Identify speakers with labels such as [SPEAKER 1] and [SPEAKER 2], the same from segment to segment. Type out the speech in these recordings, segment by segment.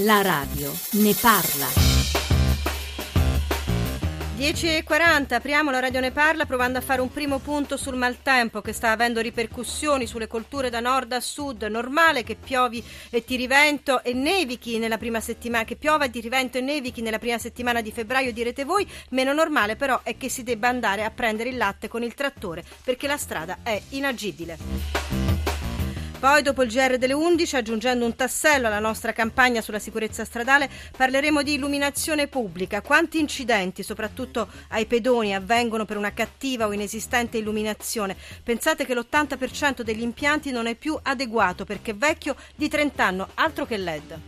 [SPEAKER 1] La radio ne parla.
[SPEAKER 2] 10.40, apriamo la Radio Ne Parla provando a fare un primo punto sul maltempo che sta avendo ripercussioni sulle colture da nord a sud. Normale che piovi e ti rivento e nevichi nella prima settimana, che piova e ti rivento e nevichi nella prima settimana di febbraio, direte voi. Meno normale però è che si debba andare a prendere il latte con il trattore perché la strada è inagibile. Poi, dopo il GR delle 11, aggiungendo un tassello alla nostra campagna sulla sicurezza stradale, parleremo di illuminazione pubblica. Quanti incidenti, soprattutto ai pedoni, avvengono per una cattiva o inesistente illuminazione? Pensate che l'80% degli impianti non è più adeguato perché vecchio di 30 anni, altro che LED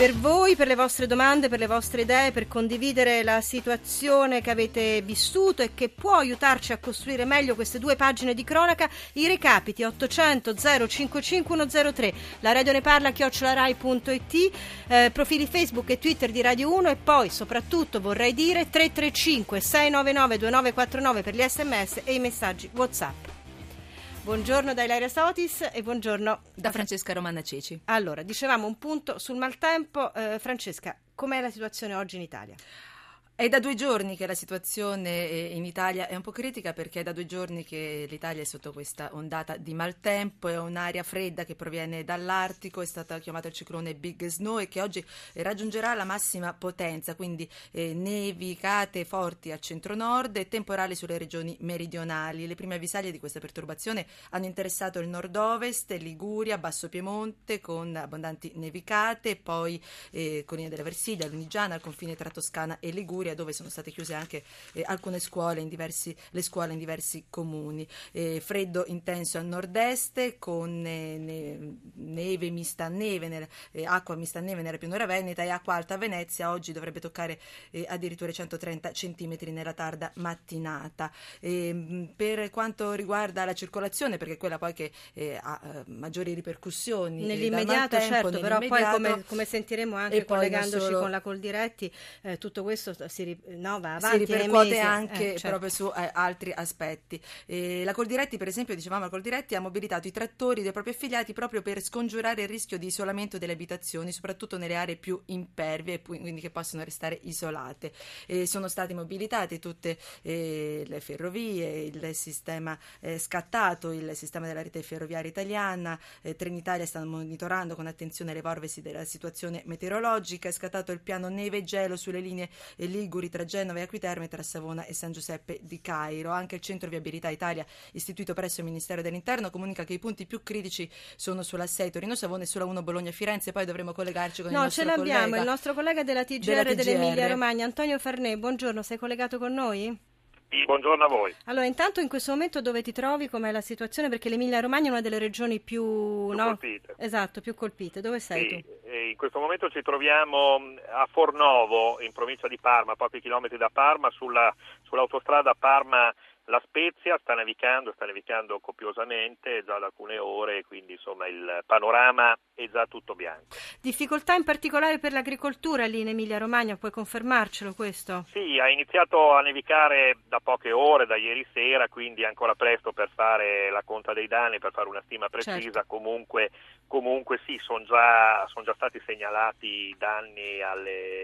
[SPEAKER 2] per voi, per le vostre domande, per le vostre idee, per condividere la situazione che avete vissuto e che può aiutarci a costruire meglio queste due pagine di cronaca, i recapiti 800 055 103, la radio ne parla chiocciolarai.it, eh, profili Facebook e Twitter di Radio 1 e poi soprattutto vorrei dire 335 699 2949 per gli sms e i messaggi WhatsApp. Buongiorno da Ilaria Sotis e buongiorno
[SPEAKER 3] da Francesca Romana Ceci.
[SPEAKER 2] Allora, dicevamo un punto sul maltempo. Eh, Francesca, com'è la situazione oggi in Italia?
[SPEAKER 3] È da due giorni che la situazione eh, in Italia è un po' critica perché è da due giorni che l'Italia è sotto questa ondata di maltempo, è un'aria fredda che proviene dall'Artico, è stata chiamata il ciclone Big Snow e che oggi raggiungerà la massima potenza, quindi eh, nevicate forti a centro-nord e temporali sulle regioni meridionali. Le prime avvisaglie di questa perturbazione hanno interessato il nord-ovest, Liguria, Basso Piemonte con abbondanti nevicate, poi eh, Colina della Versilia, Lunigiana, al confine tra Toscana e Liguria Liguria dove sono state chiuse anche eh, alcune scuole in diversi, le scuole in diversi comuni. Eh, freddo intenso a nord-est con eh, ne, neve mista a neve, nel, eh, acqua mista a neve nella pianura veneta e acqua alta a Venezia. Oggi dovrebbe toccare eh, addirittura 130 centimetri nella tarda mattinata. Ehm, per quanto riguarda la circolazione, perché quella poi che eh, ha maggiori ripercussioni
[SPEAKER 2] nell'immediato, certo, però poi come, come sentiremo anche collegandoci solo... con la Coldiretti, tutto questo si si, no, va avanti
[SPEAKER 3] si ripercuote anche eh, certo. proprio su eh, altri aspetti. Eh, la Coldiretti, per esempio, dicevamo, la Coldiretti ha mobilitato i trattori dei propri affiliati proprio per scongiurare il rischio di isolamento delle abitazioni, soprattutto nelle aree più impervie, quindi che possono restare isolate. sono state mobilitate tutte eh, le ferrovie, il sistema eh, scattato, il sistema della rete ferroviaria italiana, eh, Trenitalia sta monitorando con attenzione l'evolversi della situazione meteorologica, è scattato il piano neve e gelo sulle linee eh, Liguri tra Genova e Acquiterme, tra Savona e San Giuseppe di Cairo. Anche il Centro Viabilità Italia, istituito presso il Ministero dell'Interno, comunica che i punti più critici sono sulla 6 Torino-Savona e sulla 1 Bologna-Firenze. Poi dovremo collegarci con
[SPEAKER 2] no,
[SPEAKER 3] il nostro collega.
[SPEAKER 2] No, ce l'abbiamo, il nostro collega della TGR, della TGR. dell'Emilia Romagna, Antonio Farnè. Buongiorno, sei collegato con noi?
[SPEAKER 4] Buongiorno a voi.
[SPEAKER 2] Allora, intanto in questo momento dove ti trovi, com'è la situazione? Perché l'Emilia Romagna è una delle regioni più,
[SPEAKER 4] più
[SPEAKER 2] no?
[SPEAKER 4] colpite.
[SPEAKER 2] Esatto, più colpite. Dove sei
[SPEAKER 4] sì,
[SPEAKER 2] tu?
[SPEAKER 4] In questo momento ci troviamo a Fornovo, in provincia di Parma, pochi chilometri da Parma, sulla, sull'autostrada Parma la Spezia sta nevicando, sta nevicando copiosamente già da alcune ore, quindi insomma il panorama è già tutto bianco.
[SPEAKER 2] Difficoltà in particolare per l'agricoltura lì in Emilia Romagna, puoi confermarcelo questo?
[SPEAKER 4] Sì, ha iniziato a nevicare da poche ore, da ieri sera, quindi è ancora presto per fare la conta dei danni, per fare una stima precisa, certo. comunque, comunque sì, sono già, son già stati segnalati danni alle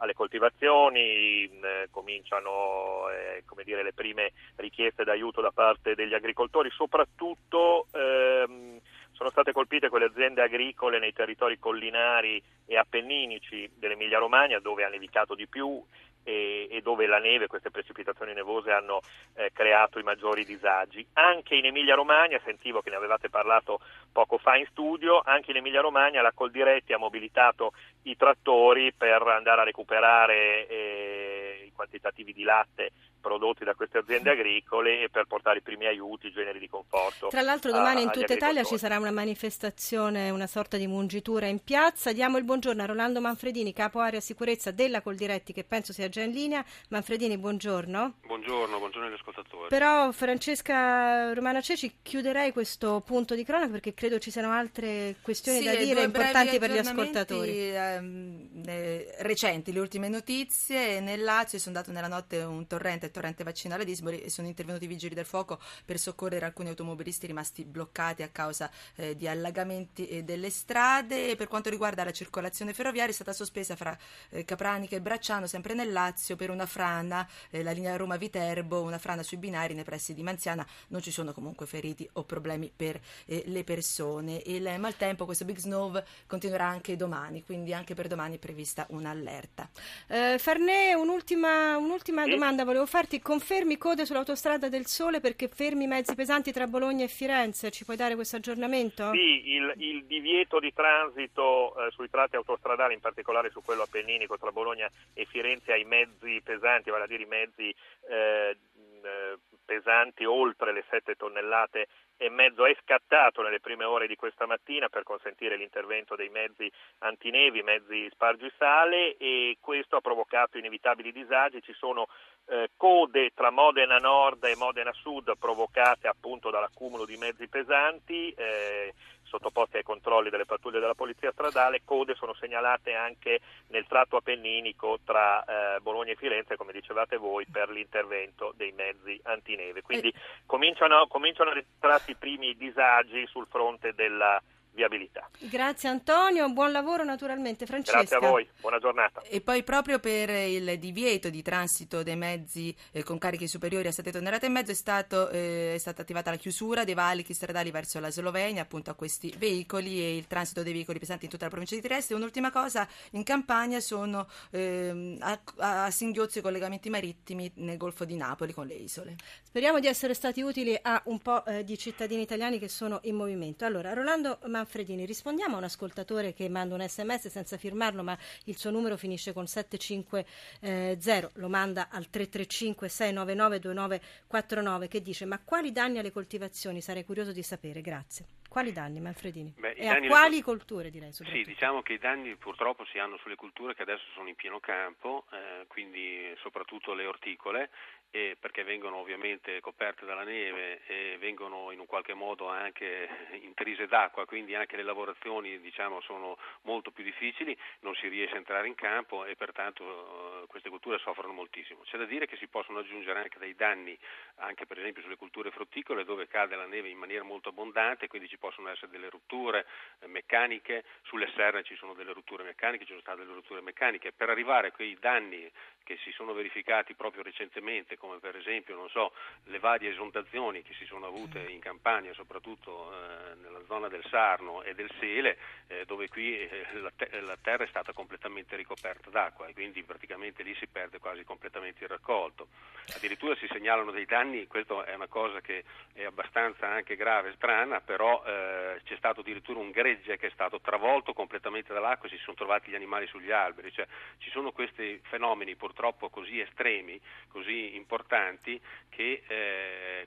[SPEAKER 4] alle coltivazioni, eh, cominciano eh, dire, le prime richieste d'aiuto da parte degli agricoltori, soprattutto ehm, sono state colpite quelle aziende agricole nei territori collinari e appenninici dell'Emilia Romagna dove ha nevicato di più e, e, dove la neve, queste precipitazioni nevose hanno eh, creato i maggiori disagi. Anche in Emilia Romagna, sentivo che ne avevate parlato poco fa in studio, anche in Emilia Romagna la Coldiretti ha mobilitato i trattori per andare a recuperare eh, i quantitativi di latte prodotti da queste aziende agricole e per portare i primi aiuti, i generi di conforto.
[SPEAKER 2] Tra l'altro domani a, in tutta Italia ci sarà una manifestazione, una sorta di mungitura in piazza. Diamo il buongiorno a Rolando Manfredini, capo area sicurezza della Coldiretti, che penso sia già in linea. Manfredini, buongiorno.
[SPEAKER 5] Buongiorno, buongiorno agli ascoltatori.
[SPEAKER 2] Però Francesca Romana Ceci, chiuderei questo punto di cronaca perché credo ci siano altre questioni
[SPEAKER 3] sì,
[SPEAKER 2] da dire importanti per gli ascoltatori.
[SPEAKER 3] Ehm, eh, recenti, le ultime notizie. Nel Lazio è sondato nella notte un torrente il torrente vaccinale di Isbori e sono intervenuti i vigili del fuoco per soccorrere alcuni automobilisti rimasti bloccati a causa eh, di allagamenti eh, delle strade. E per quanto riguarda la circolazione ferroviaria è stata sospesa fra eh, Capranica e Bracciano, sempre nel Lazio, per una frana, eh, la linea Roma-Viterbo, una frana sui binari nei pressi di Manziana. Non ci sono comunque feriti o problemi per eh, le persone. Il maltempo, questo Big Snow, continuerà anche domani, quindi anche per domani è prevista un'allerta.
[SPEAKER 2] Eh, Farnè, un'ultima, un'ultima sì. domanda volevo farti. Confermi code sull'autostrada del Sole perché fermi mezzi pesanti tra Bologna e Firenze? Ci puoi dare questo aggiornamento?
[SPEAKER 4] Sì, il, il divieto di transito eh, sui tratti autostradali, in particolare su quello appenninico tra Bologna e Firenze, ai mezzi pesanti, vale a dire i mezzi eh, eh pesanti oltre le 7 tonnellate e mezzo è scattato nelle prime ore di questa mattina per consentire l'intervento dei mezzi antinevi, mezzi spargisale e questo ha provocato inevitabili disagi. Ci sono eh, code tra Modena Nord e Modena Sud provocate appunto dall'accumulo di mezzi pesanti. Eh, sottoposti ai controlli delle pattuglie della polizia stradale, code sono segnalate anche nel tratto appenninico tra eh, Bologna e Firenze, come dicevate voi, per l'intervento dei mezzi antineve. Quindi eh. cominciano, cominciano a ritrarsi i primi disagi sul fronte della viabilità.
[SPEAKER 2] Grazie Antonio, buon lavoro naturalmente. Francesca.
[SPEAKER 4] Grazie a voi, buona giornata.
[SPEAKER 3] E poi proprio per il divieto di transito dei mezzi eh, con carichi superiori a 7 tonnellate e mezzo è, stato, eh, è, stata attivata la chiusura dei valichi stradali verso la Slovenia appunto a questi veicoli e il transito dei veicoli pesanti in tutta la provincia di Trieste. Un'ultima cosa, in Campania sono eh, a, a singhiozzo i collegamenti marittimi nel Golfo di Napoli con le isole.
[SPEAKER 2] Speriamo di essere stati utili a un po' eh, di cittadini italiani che sono in movimento. Allora, Rolando Manfredini, rispondiamo a un ascoltatore che manda un sms senza firmarlo, ma il suo numero finisce con 750, lo manda al 335 699 2949 che dice ma quali danni alle coltivazioni? Sarei curioso di sapere, grazie. Quali danni, Manfredini? Beh, e a quali le... colture, direi?
[SPEAKER 5] Sì, diciamo che i danni purtroppo si hanno sulle culture che adesso sono in pieno campo, eh, quindi soprattutto le orticole, eh, perché vengono ovviamente coperte dalla neve e vengono in un qualche modo anche intrise d'acqua, quindi anche le lavorazioni diciamo, sono molto più difficili, non si riesce a entrare in campo e pertanto eh, queste culture soffrono moltissimo. C'è da dire che si possono aggiungere anche dei danni, anche per esempio sulle culture frutticole, dove cade la neve in maniera molto abbondante, quindi ci possono essere delle rotture eh, meccaniche, sulle serre ci sono delle rotture meccaniche, ci sono state delle rotture meccaniche. Per arrivare a quei danni che si sono verificati proprio recentemente, come per esempio so, le varie esondazioni che si sono avute in Campania, soprattutto eh, nella zona del Sarno e del Sele, eh, dove qui eh, la, te- la, terra è stata completamente ricoperta d'acqua e quindi praticamente lì si perde quasi completamente il raccolto. Addirittura si segnalano dei danni, questa è una cosa che è abbastanza anche grave e strana, però eh, c'è stato addirittura un gregge che è stato travolto completamente dall'acqua e si sono trovati gli animali sugli alberi, cioè ci sono questi fenomeni purtroppo così estremi, così importanti che eh,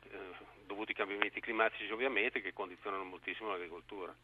[SPEAKER 5] dovuti ai cambiamenti climatici ovviamente che condizionano moltissimo l'agricoltura.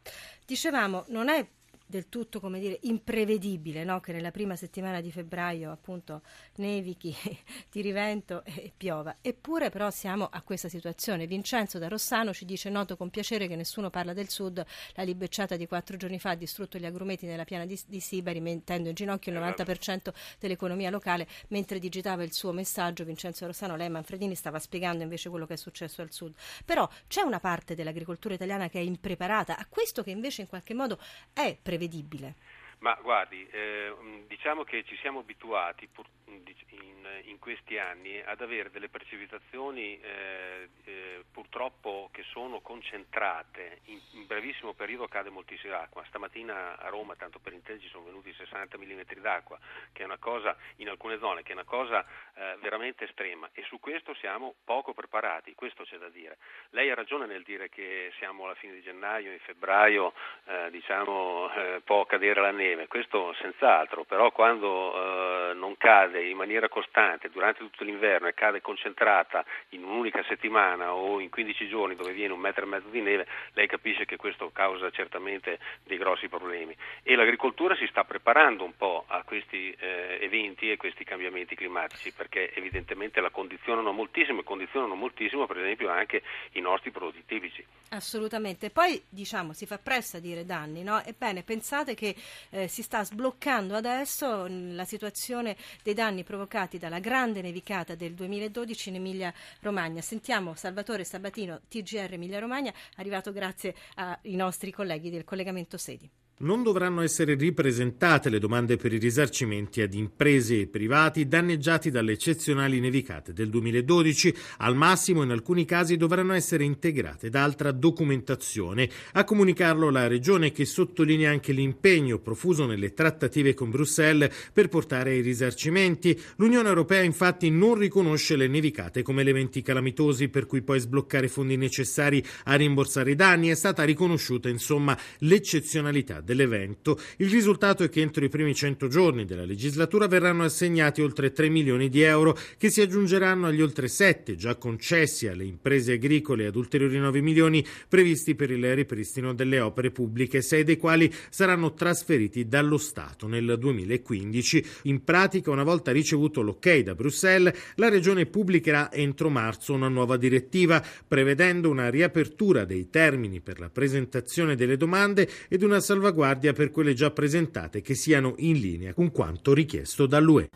[SPEAKER 2] Dicevamo, non è del tutto come dire, imprevedibile no? che nella prima settimana di febbraio appunto nevichi, tiri vento e piova. Eppure però siamo a questa situazione. Vincenzo da Rossano ci dice noto con piacere che nessuno parla del sud, la libecciata di quattro giorni fa ha distrutto gli agrumeti nella piana di, di Sibari mettendo in ginocchio il 90% dell'economia locale mentre digitava il suo messaggio Vincenzo Rossano, lei Manfredini stava spiegando invece quello che è successo al sud. Però c'è una parte dell'agricoltura italiana che è impreparata a questo che invece in qualche modo è prevedibile prevedibile?
[SPEAKER 5] Ma guardi, eh, diciamo che ci siamo abituati pur, in, in, questi anni ad avere delle precipitazioni eh, eh, purtroppo che sono concentrate, in, in, brevissimo periodo cade moltissima acqua, stamattina a Roma, tanto per intenderci, sono venuti 60 mm d'acqua, che è una cosa, in alcune zone, che è una cosa eh, veramente estrema. E su questo siamo poco preparati, questo c'è da dire. Lei ha ragione nel dire che siamo alla fine di gennaio, in febbraio eh, diciamo, eh, può cadere la neve, questo senz'altro, però quando non cade cade in maniera costante durante tutto l'inverno e cade concentrata in un'unica settimana o in 15 giorni dove viene un metro e mezzo di neve, lei capisce che questo causa certamente dei grossi problemi. E l'agricoltura si sta preparando un po' a questi eh, eventi e questi cambiamenti climatici perché evidentemente la condizionano moltissimo e condizionano moltissimo per esempio anche i nostri prodotti tipici.
[SPEAKER 2] Assolutamente. Poi diciamo si fa presto a dire danni, no? Ebbene, pensate che eh, si sta sbloccando adesso la situazione dei danni provocati dalla grande nevicata del 2012 in Emilia Romagna. Sentiamo Salvatore Sabatino, TGR Emilia Romagna, arrivato grazie ai nostri colleghi del collegamento sedi.
[SPEAKER 6] Non dovranno essere ripresentate le domande per i risarcimenti ad imprese e privati danneggiati dalle eccezionali nevicate del 2012. Al massimo, in alcuni casi, dovranno essere integrate da altra documentazione. A comunicarlo la Regione che sottolinea anche l'impegno profuso nelle trattative con Bruxelles per portare ai risarcimenti. L'Unione Europea infatti non riconosce le nevicate come elementi calamitosi per cui poi sbloccare fondi necessari a rimborsare i danni. È stata riconosciuta insomma l'eccezionalità dell'evento. Il risultato è che entro i primi 100 giorni della legislatura verranno assegnati oltre 3 milioni di euro che si aggiungeranno agli oltre 7 già concessi alle imprese agricole ad ulteriori 9 milioni previsti per il ripristino delle opere pubbliche, 6 dei quali saranno trasferiti dallo Stato nel 2015. In pratica, una volta ricevuto l'ok da Bruxelles, la Regione pubblicherà entro marzo una nuova direttiva prevedendo una riapertura dei termini per la presentazione delle domande ed una salvaguardia salvaguardia per quelle già presentate che siano in linea con quanto richiesto dall'UE.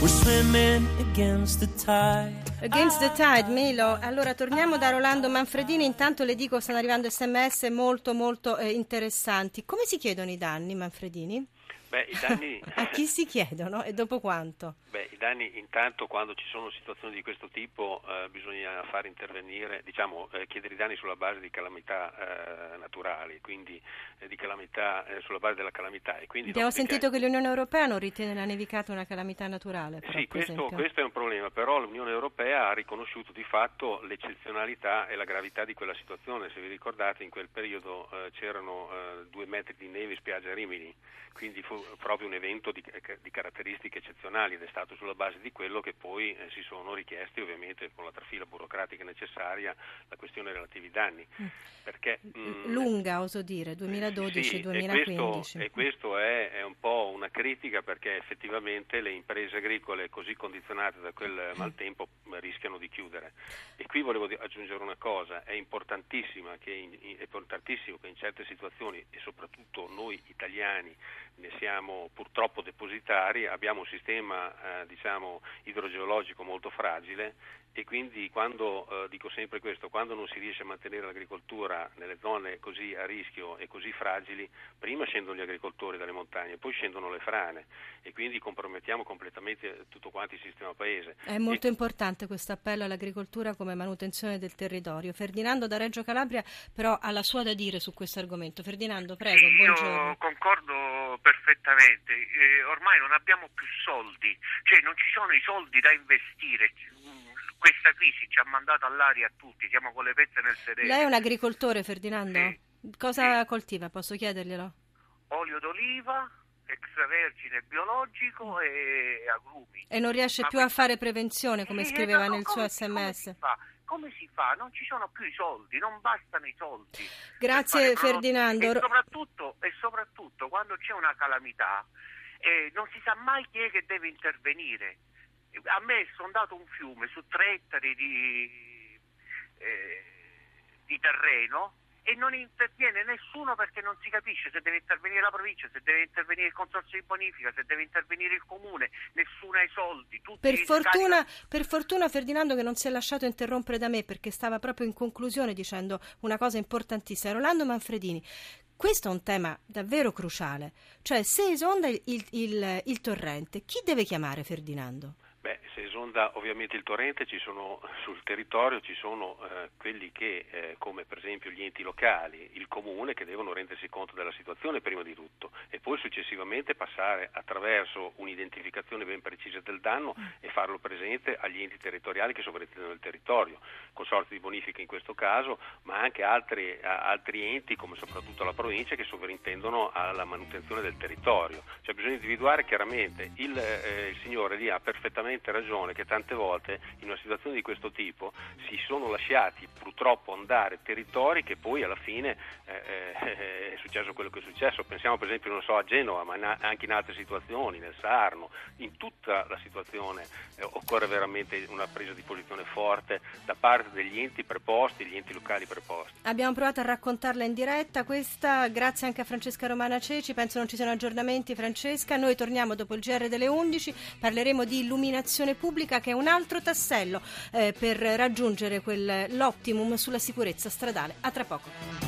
[SPEAKER 2] We're swimming against the tide. Against the Tide, Milo. Allora torniamo da Rolando Manfredini. Intanto le dico stanno arrivando sms molto molto eh, interessanti. Come si chiedono i danni, Manfredini?
[SPEAKER 5] Beh, danni...
[SPEAKER 2] A chi si chiedono e dopo quanto?
[SPEAKER 5] Beh, i danni intanto quando ci sono situazioni di questo tipo eh, bisogna far intervenire, diciamo, eh, chiedere i danni sulla base di calamità eh, naturali, quindi eh, di calamità eh, sulla base della calamità. E quindi
[SPEAKER 2] Abbiamo sentito che l'Unione Europea non ritiene la nevicata una calamità naturale. Però,
[SPEAKER 5] sì, questo, questo, è un problema, però l'Unione Europea ha riconosciuto di fatto l'eccezionalità e la gravità di quella situazione. Se vi ricordate in quel periodo eh, c'erano due metri di neve in spiaggia a Rimini, quindi fu proprio un evento di, di, caratteristiche eccezionali ed è stato sulla base di quello che poi eh, si sono richiesti ovviamente con la trafila burocratica necessaria la questione relativi ai danni. Mm. Perché,
[SPEAKER 2] mh, mm, Lunga, oso dire, 2012-2015. Sì,
[SPEAKER 5] e questo, e questo è, è, un po' una critica perché effettivamente le imprese agricole così condizionate da quel maltempo rischiano di chiudere. E qui volevo aggiungere una cosa, è importantissima che in, è importantissimo che in certe situazioni e soprattutto noi italiani ne siamo purtroppo depositari, abbiamo un sistema eh, diciamo, idrogeologico molto fragile e quindi quando, eh, dico sempre questo, quando non si riesce a mantenere l'agricoltura nelle zone così a rischio e così fragili, prima scendono gli agricoltori dalle montagne, poi scendono le frane e quindi compromettiamo completamente tutto quanto il sistema paese.
[SPEAKER 2] È molto e... importante questo appello all'agricoltura come manutenzione del territorio. Ferdinando da Reggio Calabria però ha la sua da dire su questo argomento. Ferdinando, prego,
[SPEAKER 7] sì,
[SPEAKER 2] buongiorno.
[SPEAKER 7] Io concordo perfettamente, eh, ormai non abbiamo più soldi, cioè non ci sono i soldi da investire questa crisi ci ha mandato all'aria a tutti, siamo con le pezze nel sedere.
[SPEAKER 2] Lei è un agricoltore, Ferdinando? Sì. Cosa sì. coltiva? Posso chiederglielo?
[SPEAKER 7] Olio d'oliva, extravergine biologico e agrumi.
[SPEAKER 2] E non riesce Ma più a fare prevenzione, come scriveva no, nel suo sms?
[SPEAKER 7] Come si fa? Non ci sono più i soldi, non bastano i soldi.
[SPEAKER 2] Grazie Ferdinando.
[SPEAKER 7] E soprattutto, e soprattutto quando c'è una calamità eh, non si sa mai chi è che deve intervenire a me è sondato un fiume su tre ettari di, eh, di terreno e non interviene nessuno perché non si capisce se deve intervenire la provincia, se deve intervenire il consorzio di bonifica, se deve intervenire il comune, nessuno ha i soldi.
[SPEAKER 2] Per fortuna, per fortuna, Ferdinando che non si è lasciato interrompere da me perché stava proprio in conclusione dicendo una cosa importantissima. Rolando Manfredini, questo è un tema davvero cruciale, cioè se esonda il, il, il, il torrente, chi deve chiamare Ferdinando?
[SPEAKER 5] Beh, se esonda ovviamente il torrente ci sono, sul territorio ci sono eh, quelli che, eh, come per esempio gli enti locali, il comune, che devono rendersi conto della situazione prima di tutto e poi successivamente passare attraverso un'identificazione ben precisa del danno e farlo presente agli enti territoriali che sovrintendono il territorio, consorzi di bonifica in questo caso, ma anche altri, altri enti come soprattutto la provincia che sovrintendono alla manutenzione del territorio. Cioè bisogna individuare chiaramente il, eh, il signore lì ha perfettamente ragione l'impressione che tante volte in una situazione di questo tipo si sono lasciati purtroppo andare territori che poi alla fine eh, eh, è successo quello che è successo. Pensiamo per esempio so, a Genova, ma in, anche in altre situazioni, nel Sarno, in tutta la situazione eh, occorre veramente una presa di posizione forte da parte degli enti preposti, gli enti locali preposti.
[SPEAKER 2] Abbiamo provato a raccontarla in diretta questa, grazie anche a Francesca Romana Ceci, penso non ci siano aggiornamenti Francesca, noi torniamo dopo il GR delle 11, parleremo di illuminazione pubblica che è un altro tassello eh, per raggiungere quel, l'optimum sulla sicurezza stradale. A tra poco.